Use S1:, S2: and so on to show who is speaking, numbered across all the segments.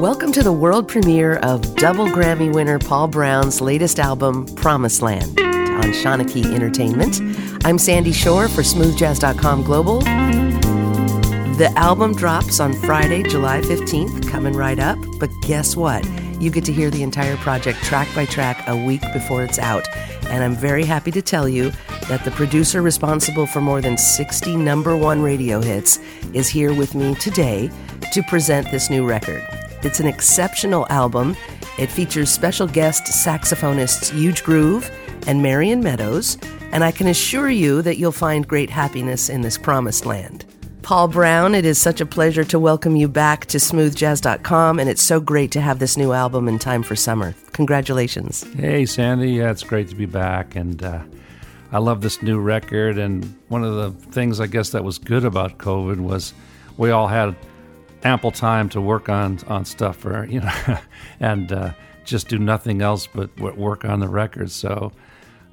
S1: Welcome to the world premiere of double Grammy winner Paul Brown's latest album, Promised Land, on Shanachie Entertainment. I'm Sandy Shore for SmoothJazz.com Global. The album drops on Friday, July 15th, coming right up. But guess what? You get to hear the entire project track by track a week before it's out. And I'm very happy to tell you that the producer responsible for more than 60 number one radio hits is here with me today to present this new record. It's an exceptional album. It features special guest saxophonists Euge Groove and Marion Meadows, and I can assure you that you'll find great happiness in this promised land. Paul Brown, it is such a pleasure to welcome you back to smoothjazz.com, and it's so great to have this new album in time for summer. Congratulations.
S2: Hey, Sandy. Yeah, it's great to be back, and uh, I love this new record. And one of the things I guess that was good about COVID was we all had ample time to work on on stuff, for you know, and uh, just do nothing else but work on the record. So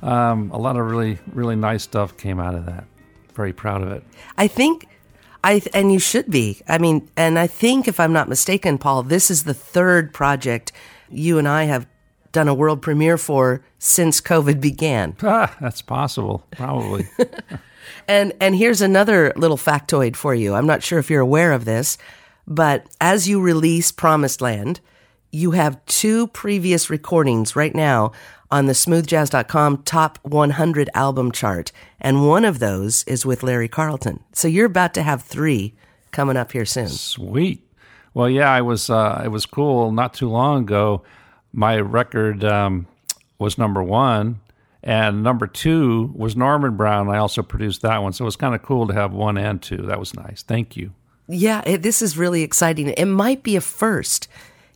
S2: um, a lot of really really nice stuff came out of that. Very proud of it.
S1: I think I and you should be. I mean, and I think if I'm not mistaken, Paul, this is the third project you and I have done a world premiere for since COVID began.
S2: Ah, that's possible, probably.
S1: and and here's another little factoid for you. I'm not sure if you're aware of this, but as you release Promised Land, you have two previous recordings right now on the smoothjazz.com top 100 album chart. And one of those is with Larry Carlton. So you're about to have three coming up here soon.
S2: Sweet. Well, yeah, I was, uh, it was cool. Not too long ago, my record um, was number one. And number two was Norman Brown. I also produced that one. So it was kind of cool to have one and two. That was nice. Thank you.
S1: Yeah, it, this is really exciting. It might be a first.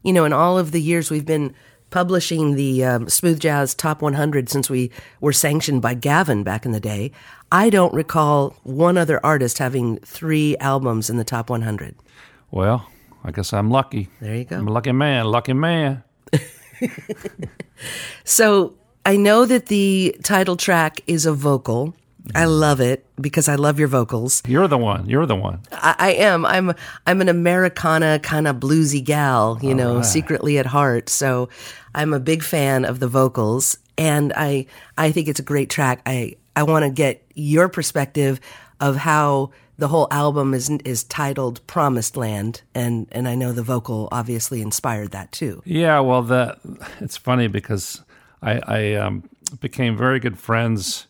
S1: You know, in all of the years we've been publishing the um, Smooth Jazz Top 100 since we were sanctioned by Gavin back in the day, I don't recall one other artist having three albums in the top 100.
S2: Well, I guess I'm lucky.
S1: There you go.
S2: I'm a lucky man, lucky man.
S1: so I know that the title track is a vocal. I love it because I love your vocals.
S2: You're the one. You're the one.
S1: I, I am. I'm. I'm an Americana kind of bluesy gal, you All know, right. secretly at heart. So, I'm a big fan of the vocals, and I. I think it's a great track. I. I want to get your perspective of how the whole album is is titled "Promised Land," and and I know the vocal obviously inspired that too.
S2: Yeah. Well, the it's funny because I I um, became very good friends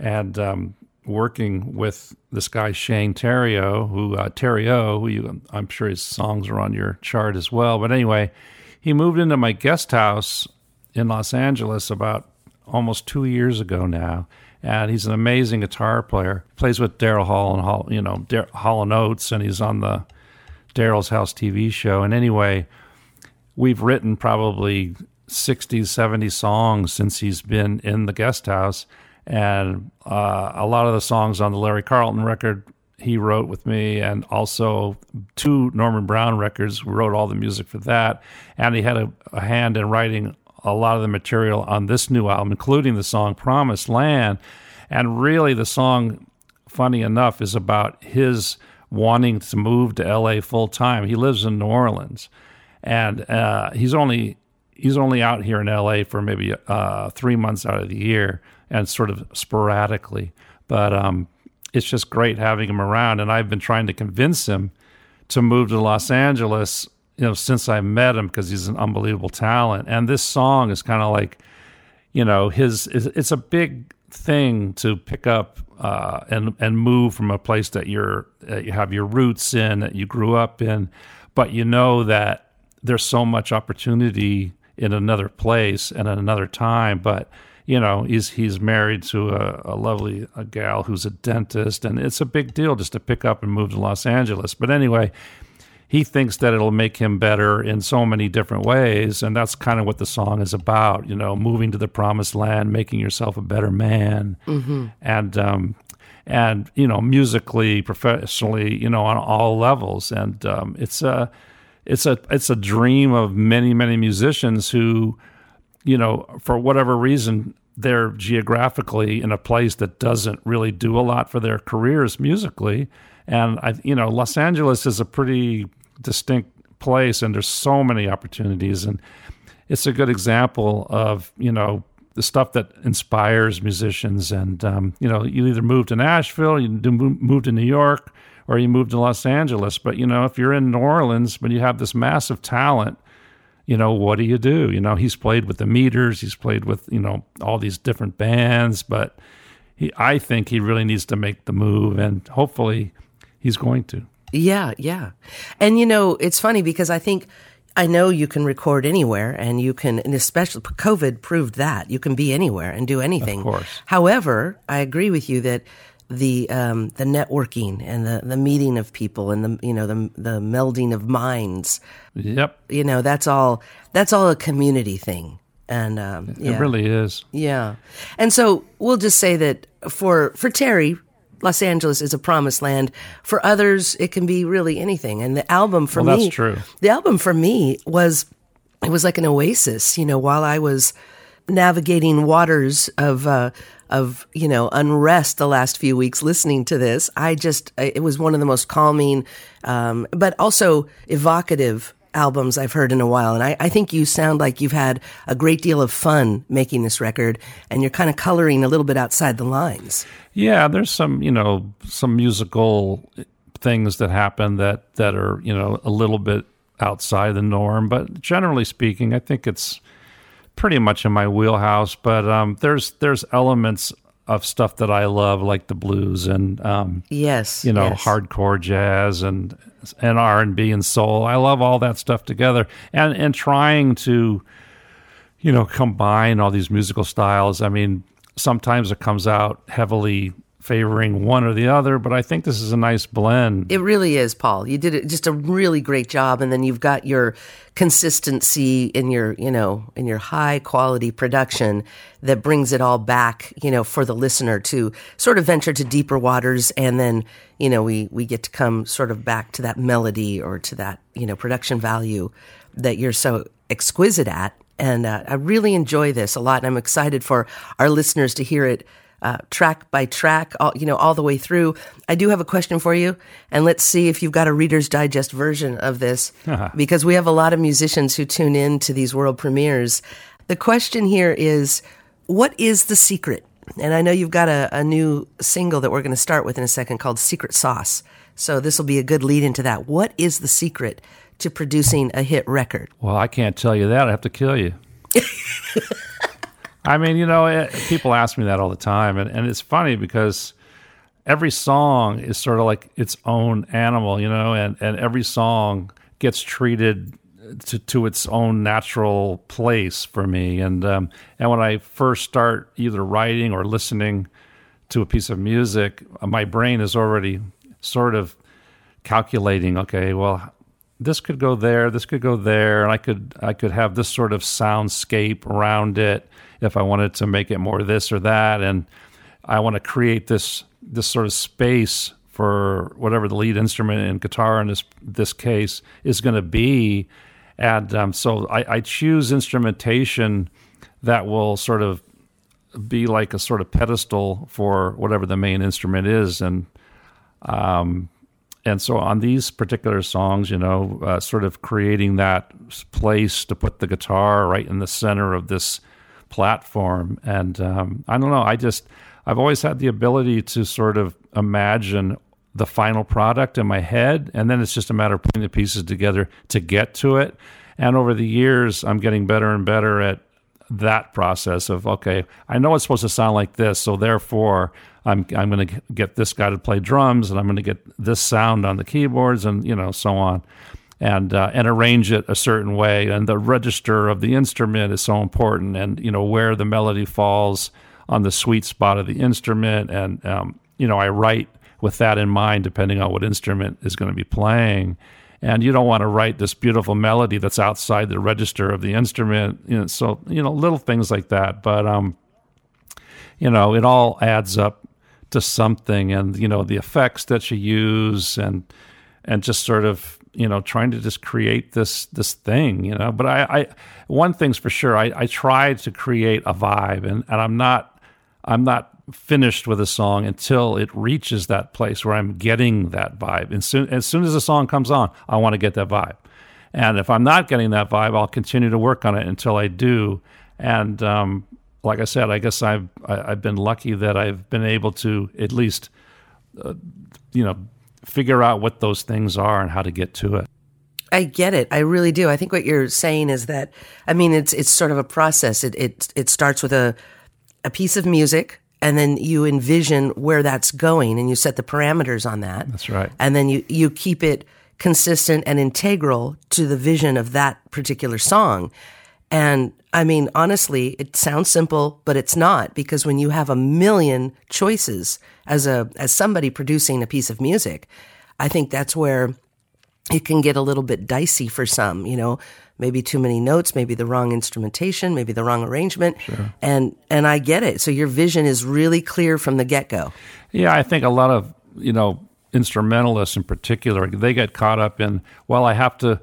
S2: and um, working with this guy Shane Theriot, who uh, Theriot, who you, I'm sure his songs are on your chart as well. But anyway, he moved into my guest house in Los Angeles about almost two years ago now, and he's an amazing guitar player. Plays with Daryl Hall and Hall, you know, Dar- Hall and Oates, and he's on the Daryl's House TV show. And anyway, we've written probably 60, 70 songs since he's been in the guest house and uh, a lot of the songs on the Larry Carlton record he wrote with me, and also two Norman Brown records. Wrote all the music for that, and he had a, a hand in writing a lot of the material on this new album, including the song "Promised Land." And really, the song, funny enough, is about his wanting to move to LA full time. He lives in New Orleans, and uh, he's only he's only out here in LA for maybe uh, three months out of the year and sort of sporadically. But um, it's just great having him around. And I've been trying to convince him to move to Los Angeles, you know, since I met him because he's an unbelievable talent. And this song is kind of like, you know, his. It's a big thing to pick up uh, and and move from a place that you're that you have your roots in, that you grew up in, but you know that there's so much opportunity in another place and at another time, but you know, he's he's married to a, a lovely a gal who's a dentist, and it's a big deal just to pick up and move to Los Angeles. But anyway, he thinks that it'll make him better in so many different ways, and that's kind of what the song is about. You know, moving to the promised land, making yourself a better man, mm-hmm. and um, and you know, musically, professionally, you know, on all levels, and um, it's a it's a it's a dream of many many musicians who you know, for whatever reason, they're geographically in a place that doesn't really do a lot for their careers musically. And I, you know, Los Angeles is a pretty distinct place, and there's so many opportunities, and it's a good example of you know the stuff that inspires musicians. And um, you know, you either move to Nashville, you move to New York, or you move to Los Angeles. But you know, if you're in New Orleans, but you have this massive talent, you know, what do you do? You know, he's played with the Meters, he's played with you know all these different bands, but he, I think he really needs to make the move, and hopefully, he's going to.
S1: Yeah, yeah, and you know, it's funny because I think I know you can record anywhere and you can, and especially COVID proved that you can be anywhere and do anything.
S2: Of course.
S1: However, I agree with you that the um, the networking and the, the meeting of people and the you know the the melding of minds.
S2: Yep.
S1: You know that's all that's all a community thing, and um, yeah.
S2: it really is.
S1: Yeah, and so we'll just say that for for Terry, Los Angeles is a promised land. For others, it can be really anything. And the album for
S2: well,
S1: me,
S2: that's true.
S1: The album for me was it was like an oasis. You know, while I was navigating waters of uh, of you know unrest the last few weeks listening to this, I just it was one of the most calming, um, but also evocative albums I've heard in a while. And I, I, think you sound like you've had a great deal of fun making this record and you're kind of coloring a little bit outside the lines.
S2: Yeah, there's some, you know, some musical things that happen that, that are, you know, a little bit outside the norm. But generally speaking, I think it's pretty much in my wheelhouse. But um, there's there's elements of stuff that I love, like the blues and um,
S1: yes,
S2: you know,
S1: yes.
S2: hardcore jazz and and R and B and soul. I love all that stuff together, and and trying to, you know, combine all these musical styles. I mean, sometimes it comes out heavily favoring one or the other, but I think this is a nice blend.
S1: It really is, Paul. You did just a really great job and then you've got your consistency in your, you know, in your high quality production that brings it all back, you know, for the listener to sort of venture to deeper waters and then, you know, we we get to come sort of back to that melody or to that, you know, production value that you're so exquisite at and uh, I really enjoy this a lot, and I'm excited for our listeners to hear it uh, track by track, all, you know, all the way through. I do have a question for you, and let's see if you've got a Reader's Digest version of this, because we have a lot of musicians who tune in to these world premieres. The question here is, what is the secret? And I know you've got a, a new single that we're going to start with in a second called Secret Sauce. So this will be a good lead into that. What is the secret to producing a hit record?
S2: Well, I can't tell you that. I have to kill you. I mean, you know, it, people ask me that all the time, and, and it's funny because every song is sort of like its own animal, you know, and, and every song gets treated to, to its own natural place for me. And um, and when I first start either writing or listening to a piece of music, my brain is already sort of calculating. Okay, well, this could go there, this could go there, and I could I could have this sort of soundscape around it if I wanted to make it more this or that, and I want to create this this sort of space for whatever the lead instrument and guitar in this this case is going to be, and um, so I, I choose instrumentation that will sort of be like a sort of pedestal for whatever the main instrument is, and um, and so on these particular songs, you know, uh, sort of creating that place to put the guitar right in the center of this platform. And um, I don't know, I just, I've always had the ability to sort of imagine the final product in my head. And then it's just a matter of putting the pieces together to get to it. And over the years, I'm getting better and better at that process of okay, I know it's supposed to sound like this, so therefore I'm I'm going to get this guy to play drums, and I'm going to get this sound on the keyboards, and you know so on, and uh, and arrange it a certain way. And the register of the instrument is so important, and you know where the melody falls on the sweet spot of the instrument, and um, you know I write with that in mind, depending on what instrument is going to be playing and you don't want to write this beautiful melody that's outside the register of the instrument. You know, so you know little things like that, but um, you know, it all adds up to something, and you know the effects that you use, and and just sort of you know trying to just create this this thing, you know. But I, I one thing's for sure, I, I try to create a vibe, and and I'm not I'm not finished with a song until it reaches that place where I'm getting that vibe. And soon, as soon as the song comes on, I want to get that vibe. And if I'm not getting that vibe, I'll continue to work on it until I do. And um, like I said, I guess I've I, have i have been lucky that I've been able to at least, uh, you know, figure out what those things are and how to get to it.
S1: I get it. I really do. I think what you're saying is that I mean it's it's sort of a process. It it it starts with a a piece of music and then you envision where that's going and you set the parameters on that.
S2: That's right.
S1: And then you you keep it consistent and integral to the vision of that particular song. And I mean, honestly, it sounds simple, but it's not because when you have a million choices as a, as somebody producing a piece of music, I think that's where it can get a little bit dicey for some, you know, maybe too many notes, maybe the wrong instrumentation, maybe the wrong arrangement. Sure. And, and I get it. So your vision is really clear from the get go.
S2: Yeah. I think a lot of, you know, instrumentalists in particular, they get caught up in, well, I have to,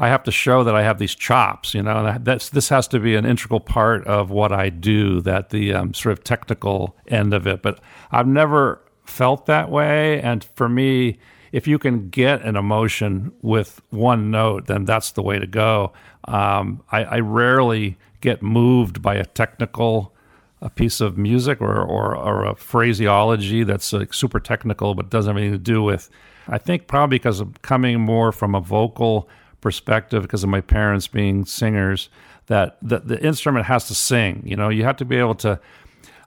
S2: I have to show that I have these chops, you know, and that's, this has to be an integral part of what I do, that the um, sort of technical end of it. But I've never felt that way. And for me, if you can get an emotion with one note, then that's the way to go. Um, I, I, rarely get moved by a technical a piece of music or, or, or a phraseology that's like super technical but doesn't have anything to do with. I think probably because of coming more from a vocal perspective because of my parents being singers that the, the instrument has to sing you know you have to be able to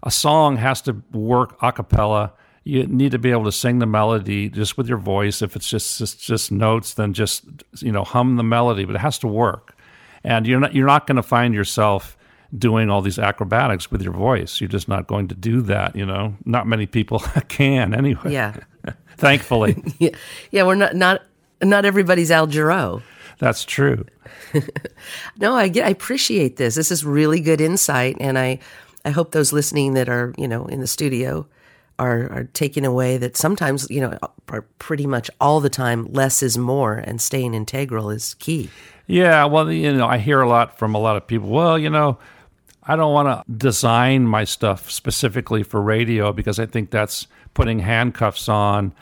S2: a song has to work a cappella. You need to be able to sing the melody just with your voice. If it's just just, just notes then just you know hum the melody but it has to work. And you're not you're not going to find yourself doing all these acrobatics with your voice. You're just not going to do that you know. Not many people can anyway.
S1: Yeah.
S2: Thankfully.
S1: Yeah. yeah we're not not not everybody's Al Jarreau
S2: that's true.
S1: no, I get, I appreciate this. This is really good insight, and I, I hope those listening that are, you know, in the studio, are are taking away that sometimes, you know, are pretty much all the time, less is more, and staying integral is key.
S2: Yeah, well, you know, I hear a lot from a lot of people. Well, you know, I don't want to design my stuff specifically for radio because I think that's putting handcuffs on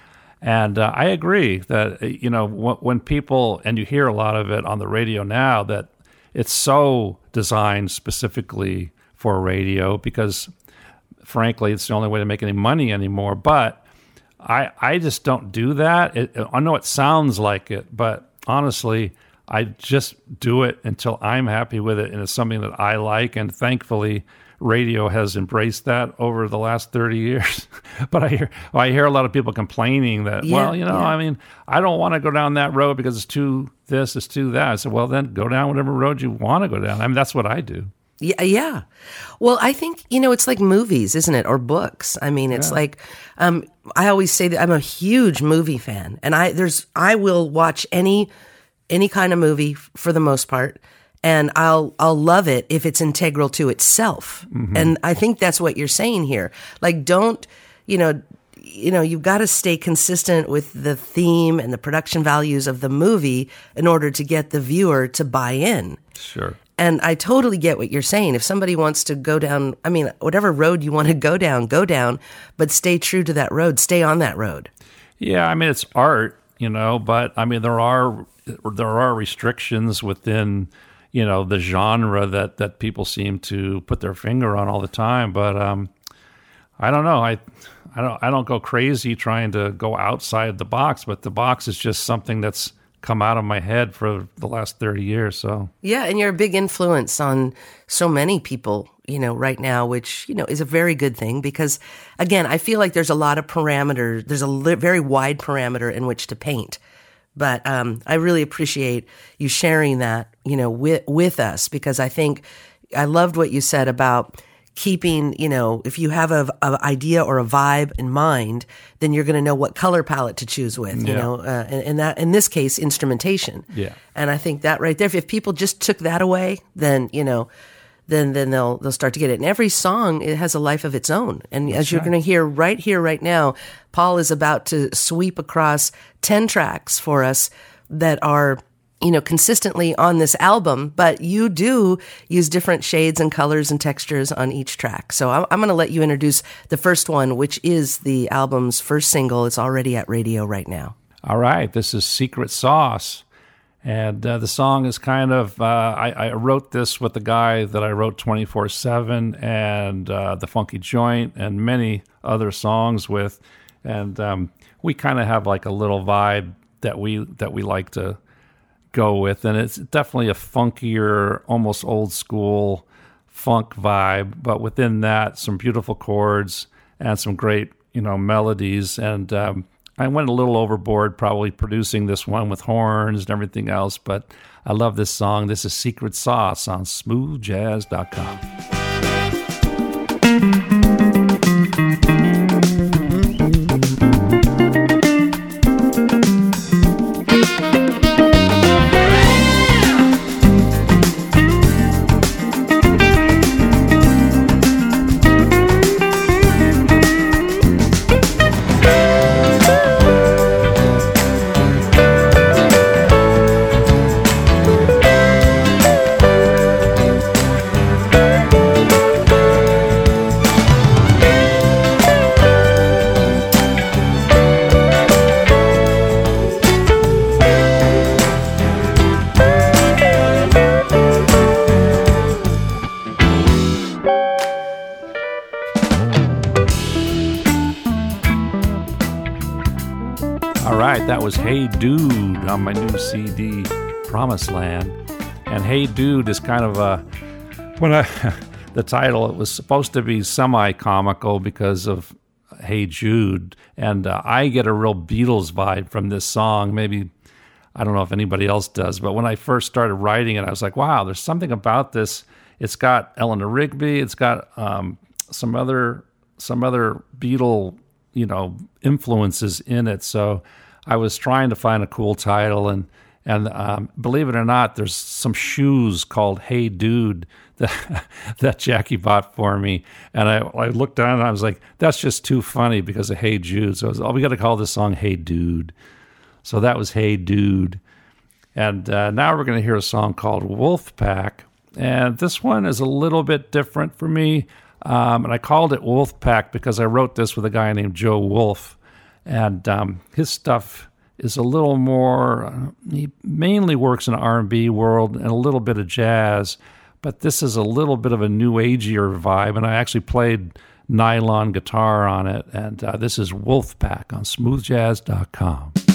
S2: and uh, I agree that, uh, you know, when people, and you hear a lot of it on the radio now, that it's so designed specifically for radio because, frankly, it's the only way to make any money anymore. But I, I just don't do that. It, I know it sounds like it, but honestly, I just do it until I'm happy with it and it's something that I like. And thankfully, radio has embraced that over the last 30 years. but I hear I hear a lot of people complaining that, yeah, well, you know, yeah. I mean, I don't want to go down that road because it's too this, it's too that. I said, well, then go down whatever road you want to go down. I mean, that's what I do.
S1: Yeah, yeah. Well, I think you know it's like movies, isn't it, or books? I mean, it's yeah. like um, I always say that I'm a huge movie fan, and I there's I will watch any any kind of movie for the most part and I'll I'll love it if it's integral to itself. Mm-hmm. And I think that's what you're saying here. Like don't, you know, you know, you've got to stay consistent with the theme and the production values of the movie in order to get the viewer to buy in.
S2: Sure.
S1: And I totally get what you're saying. If somebody wants to go down, I mean, whatever road you want to go down, go down, but stay true to that road, stay on that road.
S2: Yeah, I mean, it's art, you know, but I mean, there are there are restrictions within you know the genre that that people seem to put their finger on all the time. But um, I don't know. I I don't I don't go crazy trying to go outside the box, but the box is just something that's come out of my head for the last 30 years so
S1: yeah and you're a big influence on so many people you know right now which you know is a very good thing because again i feel like there's a lot of parameters there's a li- very wide parameter in which to paint but um, I really appreciate you sharing that, you know, with with us because I think I loved what you said about keeping, you know, if you have a, a idea or a vibe in mind, then you're going to know what color palette to choose with, yeah. you know, uh, and, and, that in this case, instrumentation.
S2: Yeah.
S1: And I think that right there, if people just took that away, then you know, then then they'll they'll start to get it. And every song it has a life of its own. And That's as you're right. going to hear right here, right now, Paul is about to sweep across ten tracks for us that are you know, consistently on this album, but you do use different shades and colors and textures on each track. So I'm, I'm going to let you introduce the first one, which is the album's first single. It's already at radio right now.
S2: All right. This is Secret Sauce. And uh, the song is kind of, uh, I, I, wrote this with the guy that I wrote 24 7 and uh, The Funky Joint and many other songs with. And um, we kind of have like a little vibe that we that we like to go with. And it's definitely a funkier, almost old school funk vibe. But within that, some beautiful chords and some great, you know, melodies. And um, I went a little overboard probably producing this one with horns and everything else, but I love this song. This is Secret Sauce on smoothjazz.com. Dude on my new CD, Promised Land. And Hey Dude is kind of a, when I, the title, it was supposed to be semi comical because of Hey Jude. And uh, I get a real Beatles vibe from this song. Maybe, I don't know if anybody else does, but when I first started writing it, I was like, wow, there's something about this. It's got Eleanor Rigby, it's got um, some other some other Beatle, you know, influences in it. So I was trying to find a cool title, and and um, believe it or not, there's some shoes called Hey Dude that that Jackie bought for me, and I, I looked down and I was like, that's just too funny because of Hey Jude. So I was, oh, we got to call this song Hey Dude. So that was Hey Dude, and uh, now we're going to hear a song called Wolf Pack, and this one is a little bit different for me. Um, and I called it Wolf Pack because I wrote this with a guy named Joe Wolf and um, his stuff is a little more. Uh, he mainly works in R&B world and a little bit of jazz, but this is a little bit of a new ageier vibe. And I actually played nylon guitar on it. And uh, this is Wolfpack on SmoothJazz.com.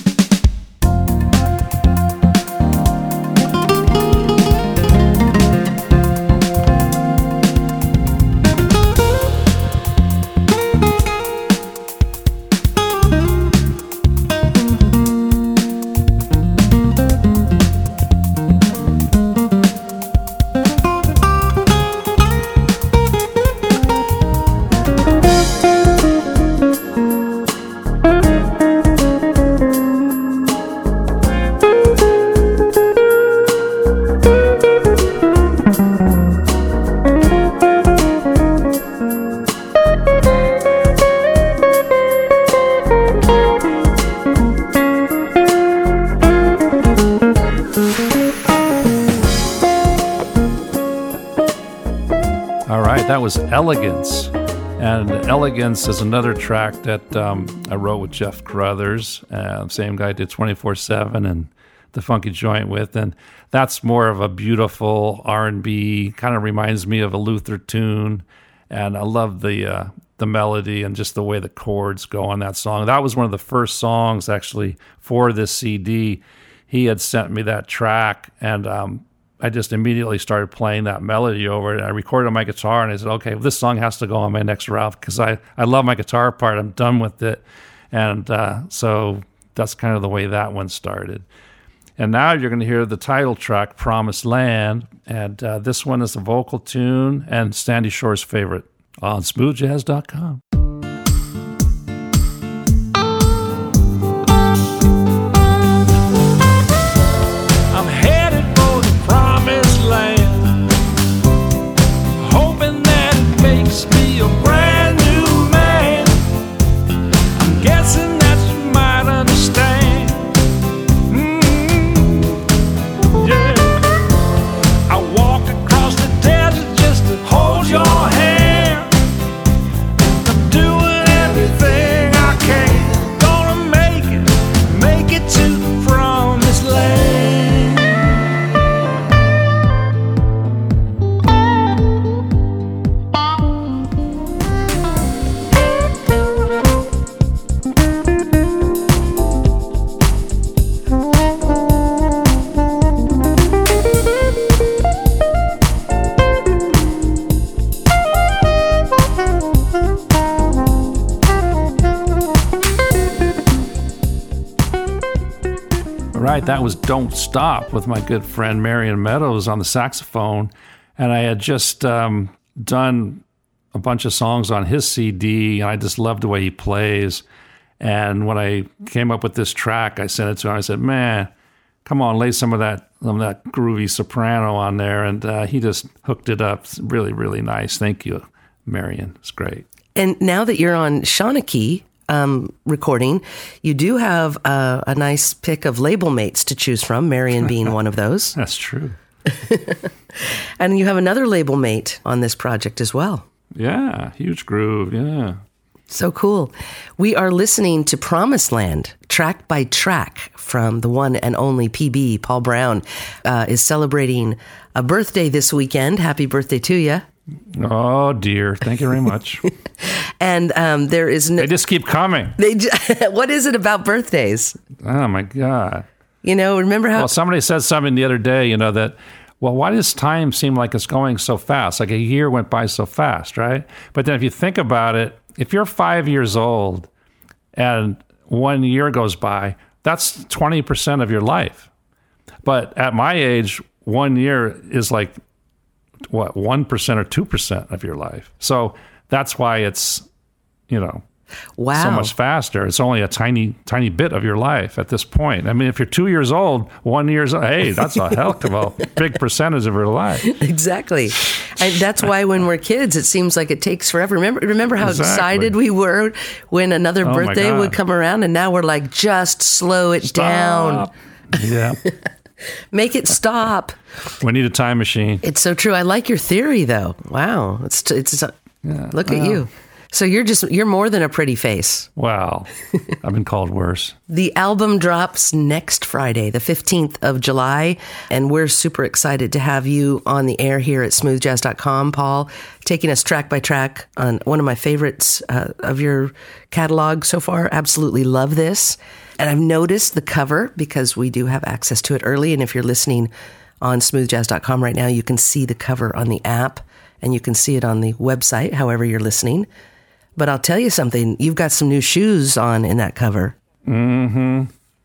S2: Elegance. And Elegance is another track that um, I wrote with Jeff Carruthers. Uh, same guy did 24 7 and the funky joint with and that's more of a beautiful r&b kind of reminds me of a luther tune and i love the uh, the melody and just the way the chords go on that song that was one of the first songs actually for this cd he had sent me that track and um, I just immediately started playing that melody over it. I recorded on my guitar and I said, okay, this song has to go on my next route because I, I love my guitar part. I'm done with it. And uh, so that's kind of the way that one started. And now you're going to hear the title track, Promised Land. And uh, this one is a vocal tune and Sandy Shore's favorite on smoothjazz.com. Don't Stop with my good friend Marion Meadows on the saxophone. And I had just um, done a bunch of songs on his CD, and I just loved the way he plays. And when I came up with this track, I sent it to him. I said, "Man, come on, lay some of that some of that groovy soprano on there." And uh, he just hooked it up. It's really, really nice. Thank you, Marion. It's great.
S1: And now that you're on Shanachie um, recording, you do have uh, a nice pick of label mates to choose from. Marion being one of those.
S2: That's true.
S1: and you have another label mate on this project as well.
S2: Yeah, Euge Groove. Yeah.
S1: So cool. We are listening to Promised Land, track by track, from the one and only PB. Paul Brown uh, is celebrating a birthday this weekend. Happy birthday to you.
S2: Oh dear! Thank you very much.
S1: and um, there is no.
S2: They just keep coming.
S1: They. Just, what is it about birthdays?
S2: Oh my god!
S1: You know, remember how?
S2: Well, somebody said something the other day. You know that. Well, why does time seem like it's going so fast? Like a year went by so fast, right? But then if you think about it, if you're five years old and one year goes by, that's 20% of your life. But at my age, one year is like what, 1% or 2% of your life. So that's why it's, you know,
S1: Wow.
S2: so much faster. It's only a tiny, tiny bit of your life at this point. I mean, if you're two years old, one year's hey, that's a hell of a big percentage of your life.
S1: Exactly. And that's why when we're kids, it seems like it takes forever. Remember, remember how
S2: Exactly.
S1: excited we were when another
S2: Oh,
S1: birthday would come around, and now we're like, just slow it down,
S2: Yeah,
S1: make it stop.
S2: we need a time machine.
S1: It's so true. I like your theory, though. Wow, it's it's. look at you. So you're just you're more than a pretty face.
S2: Wow, I've been called worse.
S1: The album drops next Friday, the 15th of July, and we're super excited to have you on the air here at smoothjazz.com, Paul, taking us track by track on one of my favorites uh, of your catalog so far. Absolutely love this. And I've noticed the cover because we do have access to it early. And if you're listening on smoothjazz.com right now, you can see the cover on the app and you can see it on the website, however you're listening. But I'll tell you something, you've got some new shoes on in that cover. Mm-hmm.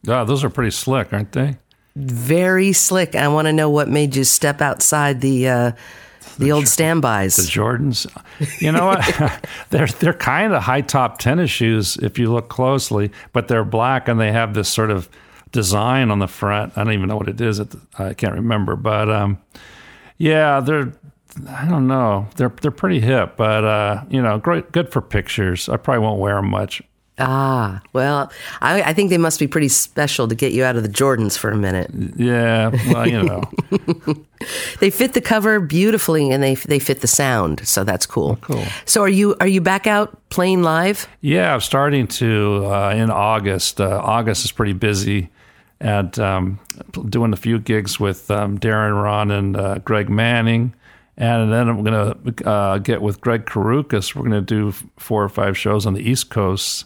S2: Oh, those are pretty slick, aren't they?
S1: very slick. I want to know what made you step outside the uh, the old standbys.
S2: The Jordans. You know what? they're they're kind of high top tennis shoes if you look closely, but they're black and they have this sort of design on the front. I don't even know what it is. The, I can't remember, but um, yeah, they're. I don't know. They're they're pretty hip, but uh, you know, great, good for pictures. I probably won't wear them much.
S1: Ah, well, I, I think they must be pretty special to get you out of the Jordans for a minute.
S2: Yeah, well, you know,
S1: They fit the cover beautifully, and they they fit the sound, so that's cool.
S2: Cool.
S1: So are you are you back out playing live?
S2: Yeah, I'm starting to uh, in August. Uh, August is pretty busy, at um, doing a few gigs with um, Darren Rahn and uh, Greg Manning, and then I'm gonna uh, get with Greg Karukas. We're gonna do four or five shows on the East Coast,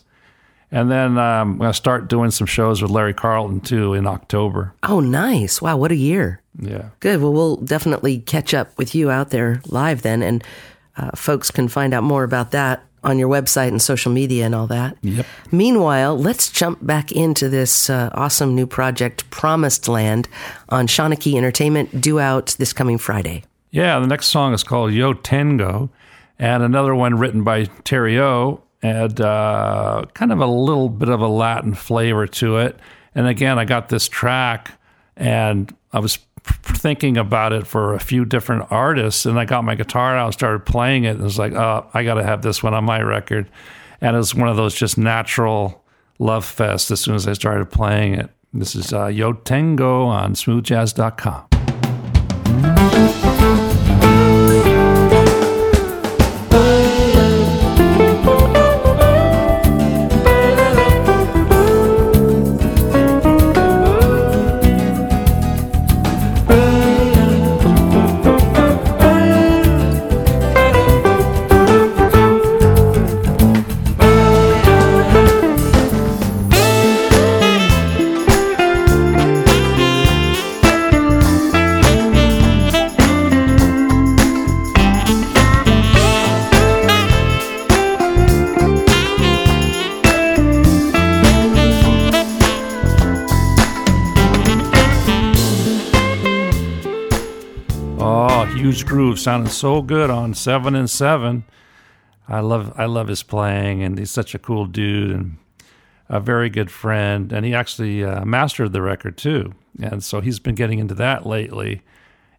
S2: and then um, I'm gonna start doing some shows with Larry Carlton too in October.
S1: Oh, nice! Wow, what a year!
S2: Yeah.
S1: Good. Well, we'll definitely catch up with you out there live then, and uh, folks can find out more about that on your website and social media and all that.
S2: Yep.
S1: Meanwhile, let's jump back into this uh, awesome new project, Promised Land, on Shanachie Entertainment, due out this coming Friday.
S2: Yeah, the next song is called Yo Tango, and another one written by Theriot, and uh, kind of a little bit of a Latin flavor to it. And again, I got this track, and I was thinking about it for a few different artists, and I got my guitar out and started playing it, and it was like, oh, I got to have this one on my record. And it was one of those just natural love fest as soon as I started playing it. This is uh, Yo Tango on smoothjazz.com. Euge Groove, sounding so good on seven and seven. I love I love his playing, and he's such a cool dude and a very good friend. And he actually uh, mastered the record too, and so he's been getting into that lately.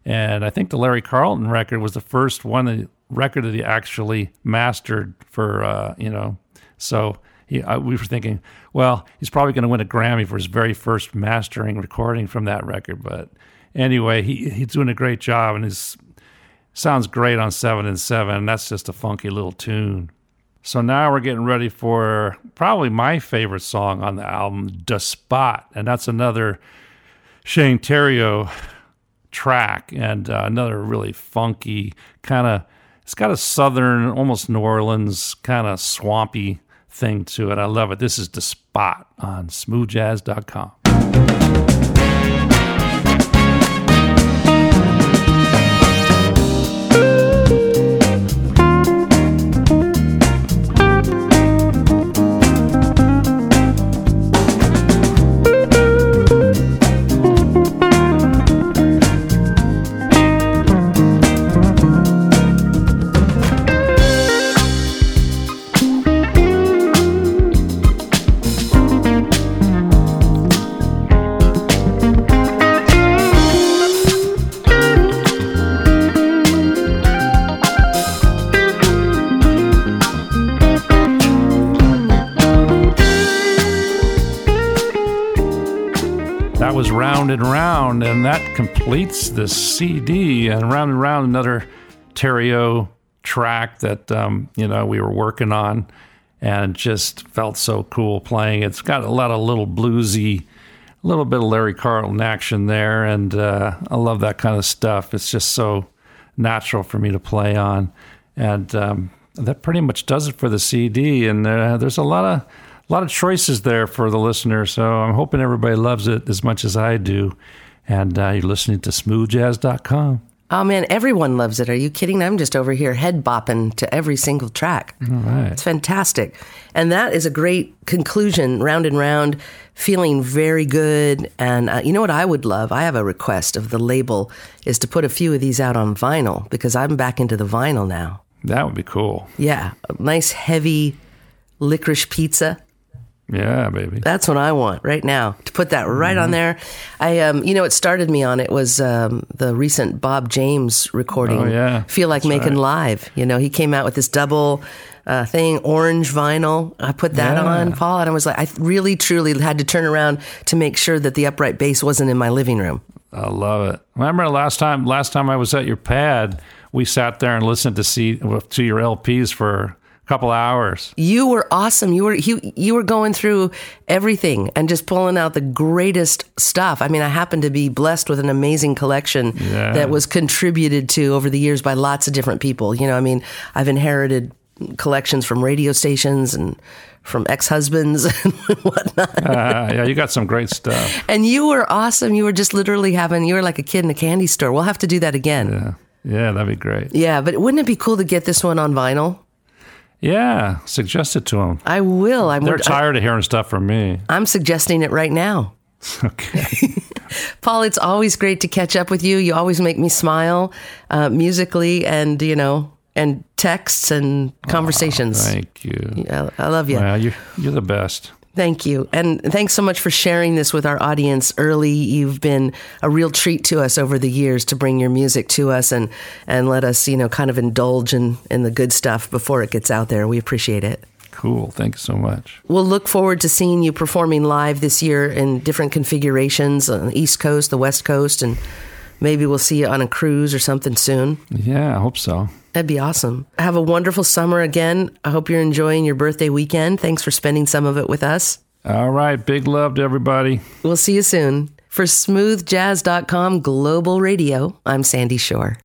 S2: And I think the Larry Carlton record was the first one the record that he actually mastered for uh, you know. So he, uh, we were thinking, well, he's probably going to win a Grammy for his very first mastering recording from that record. But anyway, he, he's doing a great job, and his sounds great on seven and seven. That's just a funky little tune. So now we're getting ready for probably my favorite song on the album, "The Spot," and that's another Shane Theriot track and uh, another really funky kind of. It's got a southern, almost New Orleans kind of swampy thing to it. I love it. This is The Spot on smoothjazz.com. Round and that completes the CD. And Round and Round, another Theriot track that um, you know we were working on, and just felt so cool playing. It's got a lot of little bluesy, a little bit of Larry Carlton action there, and uh, I love that kind of stuff. It's just so natural for me to play on, and um, that pretty much does it for the CD. And uh, there's a lot of a lot of choices there for the listener. So I'm hoping everybody loves it as much as I do. And uh, you're listening to smoothjazz.com.
S1: Oh man, everyone loves it. Are you kidding? I'm just over here head bopping to every single track.
S2: All right.
S1: It's fantastic. And that is a great conclusion, round and round, feeling very good. And uh, you know what I would love? I have a request of the label is to put a few of these out on vinyl because I'm back into the vinyl now.
S2: That would be cool.
S1: Yeah, nice heavy licorice pizza.
S2: Yeah, baby.
S1: That's what I want right now to put that right on there. I, um, you know, what started me on it was um, the recent Bob James recording.
S2: Oh, yeah.
S1: Feel like making live. You know, he came out with this double uh, thing, orange vinyl. I put that
S2: Yeah.
S1: on, Paul, and I was like, I really, truly had to turn around to make sure that the upright bass wasn't in my living room.
S2: I love it. Remember last time last time I was at your pad, we sat there and listened to see to your LPs for couple hours.
S1: You were awesome. You were you, you were going through everything and just pulling out the greatest stuff. I mean, I happen to be blessed with an amazing collection
S2: Yeah.
S1: that was contributed to over the years by lots of different people. You know, I mean, I've inherited collections from radio stations and from ex-husbands and whatnot.
S2: Uh, yeah, you got some great stuff.
S1: And you were awesome. You were just literally having you were like a kid in a candy store. We'll have to do that again.
S2: Yeah, yeah, that'd be great.
S1: Yeah, but wouldn't it be cool to get this one on vinyl?
S2: Yeah, suggest it to them.
S1: I will. I'm
S2: They're tired of hearing stuff from me.
S1: I'm suggesting it right now.
S2: Okay.
S1: Paul, it's always great to catch up with you. You always make me smile, uh, musically and you know, and texts and conversations.
S2: Thank you.
S1: I, I love you.
S2: Well, you're, you're the best.
S1: Thank you, and thanks so much for sharing this with our audience early. You've been a real treat to us over the years to bring your music to us and and let us, you know, kind of indulge in in the good stuff before it gets out there. We appreciate it.
S2: Cool. Thank you so much.
S1: We'll look forward to seeing you performing live this year in different configurations on the East Coast, the West Coast, and maybe we'll see you on a cruise or something soon.
S2: Yeah, I hope so.
S1: That'd be awesome. Have a wonderful summer again. I hope you're enjoying your birthday weekend. Thanks for spending some of it with us.
S2: All right. Big love to everybody.
S1: We'll see you soon. For smoothjazz.com Global Radio, I'm Sandy Shore.